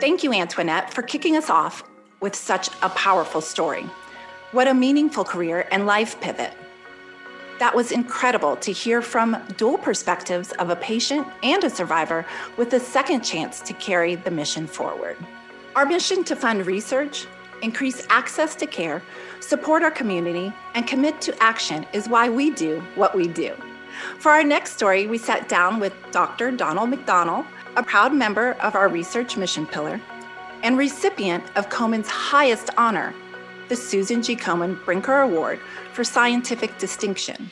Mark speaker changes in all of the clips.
Speaker 1: Thank you, Antoinette, for kicking us off with such a powerful story. What a meaningful career and life pivot. That was incredible to hear from dual perspectives of a patient and a survivor with a second chance to carry the mission forward. Our mission to fund research, increase access to care, support our community, and commit to action is why we do what we do. For our next story, we sat down with Dr. Donald McDonnell, a proud member of our research mission pillar and recipient of Komen's highest honor, the Susan G. Komen Brinker Award for Scientific Distinction.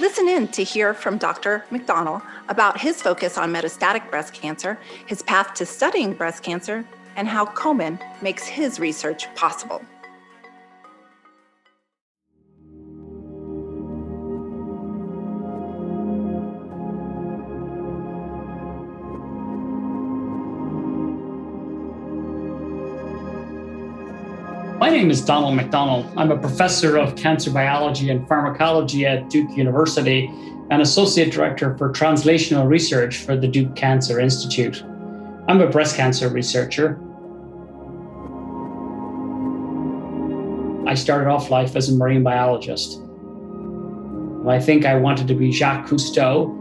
Speaker 1: Listen in to hear from Dr. McDonnell about his focus on metastatic breast cancer, his path to studying breast cancer, and how Komen makes his research possible.
Speaker 2: My name is Donald McDonnell. I'm a professor of cancer biology and pharmacology at Duke University and associate director for translational research for the Duke Cancer Institute. I'm a breast cancer researcher. I started off life as a marine biologist. I think I wanted to be Jacques Cousteau.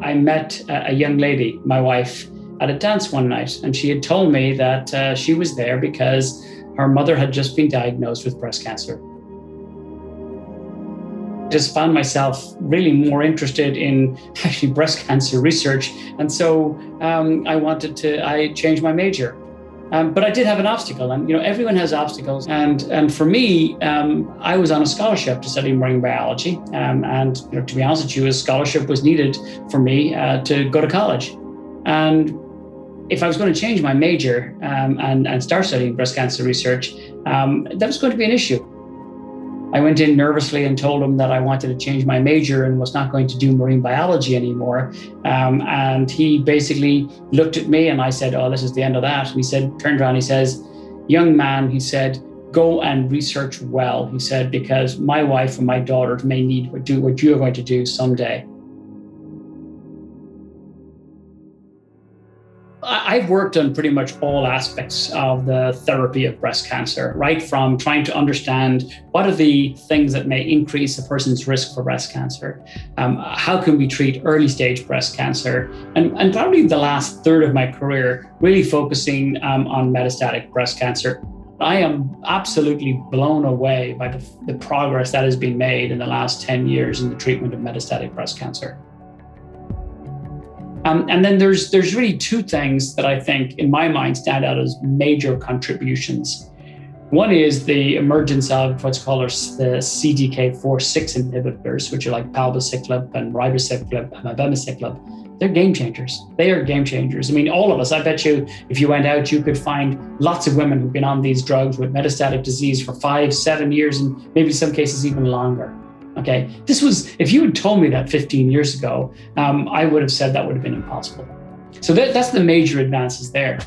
Speaker 2: I met a young lady, my wife, at a dance one night, and she had told me that uh, she was there because her mother had just been diagnosed with breast cancer. Just found myself really more interested in actually breast cancer research, and so um, I wanted to. I changed my major, um, but I did have an obstacle, and you know everyone has obstacles, and and for me, um, I was on a scholarship to study marine biology, um, and you know, to be honest with you, a scholarship was needed for me uh, to go to college, and if I was going to change my major um, and, and start studying breast cancer research, um, that was going to be an issue. I went in nervously and told him that I wanted to change my major and was not going to do marine biology anymore. Um, and he basically looked at me and I said, Oh, this is the end of that. And he said, turned around, he says, Young man, he said, go and research well. He said, because my wife and my daughters may need to do what you're going to do someday. I've worked on pretty much all aspects of the therapy of breast cancer, right from trying to understand what are the things that may increase a person's risk for breast cancer, um, how can we treat early stage breast cancer, and, and probably the last third of my career really focusing um, on metastatic breast cancer. I am absolutely blown away by the, the progress that has been made in the last 10 years in the treatment of metastatic breast cancer. Um, and then there's there's really two things that I think, in my mind, stand out as major contributions. One is the emergence of what's called the CDK4/6 inhibitors, which are like palbociclib and ribociclib and abemaciclib. They're game changers. They are game changers. I mean, all of us. I bet you, if you went out, you could find lots of women who've been on these drugs with metastatic disease for five, seven years, and maybe some cases even longer. Okay, this was, if you had told me that 15 years ago, um, I would have said that would have been impossible. So that, that's the major advances there.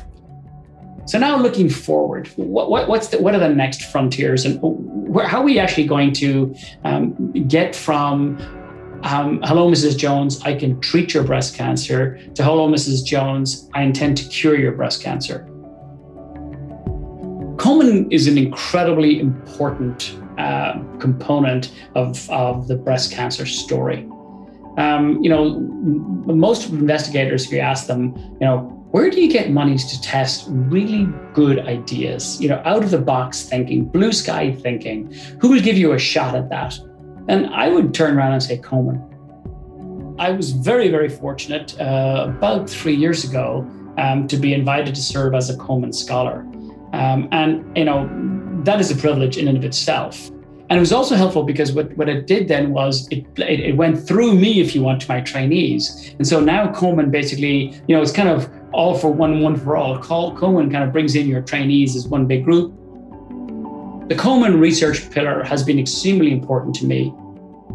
Speaker 2: So now looking forward, what, what, what's the, what are the next frontiers and where, how are we actually going to um, get from um, hello, Mrs. Jones, I can treat your breast cancer to hello, Mrs. Jones, I intend to cure your breast cancer. Komen is an incredibly important uh, component of, of the breast cancer story. Um, you know, most investigators, if you ask them, you know, where do you get monies to test really good ideas? You know, out of the box thinking, blue sky thinking. Who will give you a shot at that? And I would turn around and say Komen. I was very, very fortunate uh, about three years ago um, to be invited to serve as a Komen Scholar. Um, and, you know, that is a privilege in and of itself. And it was also helpful because what, what it did then was it, it, it went through me, if you want, to my trainees. And so now Komen basically, you know, it's kind of all for one, one for all. Komen kind of brings in your trainees as one big group. The Komen research pillar has been extremely important to me.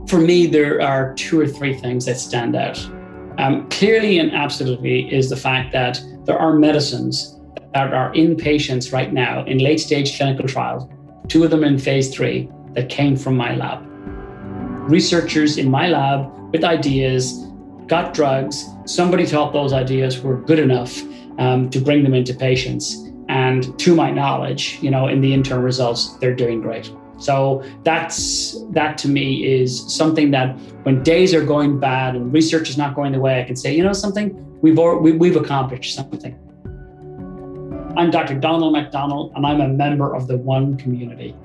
Speaker 2: For me, there are two or three things that stand out. Um, clearly and absolutely is the fact that there are medicines that are in patients right now in late stage clinical trials, two of them in phase three, that came from my lab. Researchers in my lab with ideas got drugs. Somebody thought those ideas were good enough um, to bring them into patients. And to my knowledge, you know, in the interim results, they're doing great. So that's that to me is something that when days are going bad and research is not going the way I can say, you know, something we've we, we've accomplished something. I'm Dr. Donald McDonnell, and I'm a member of the One Community.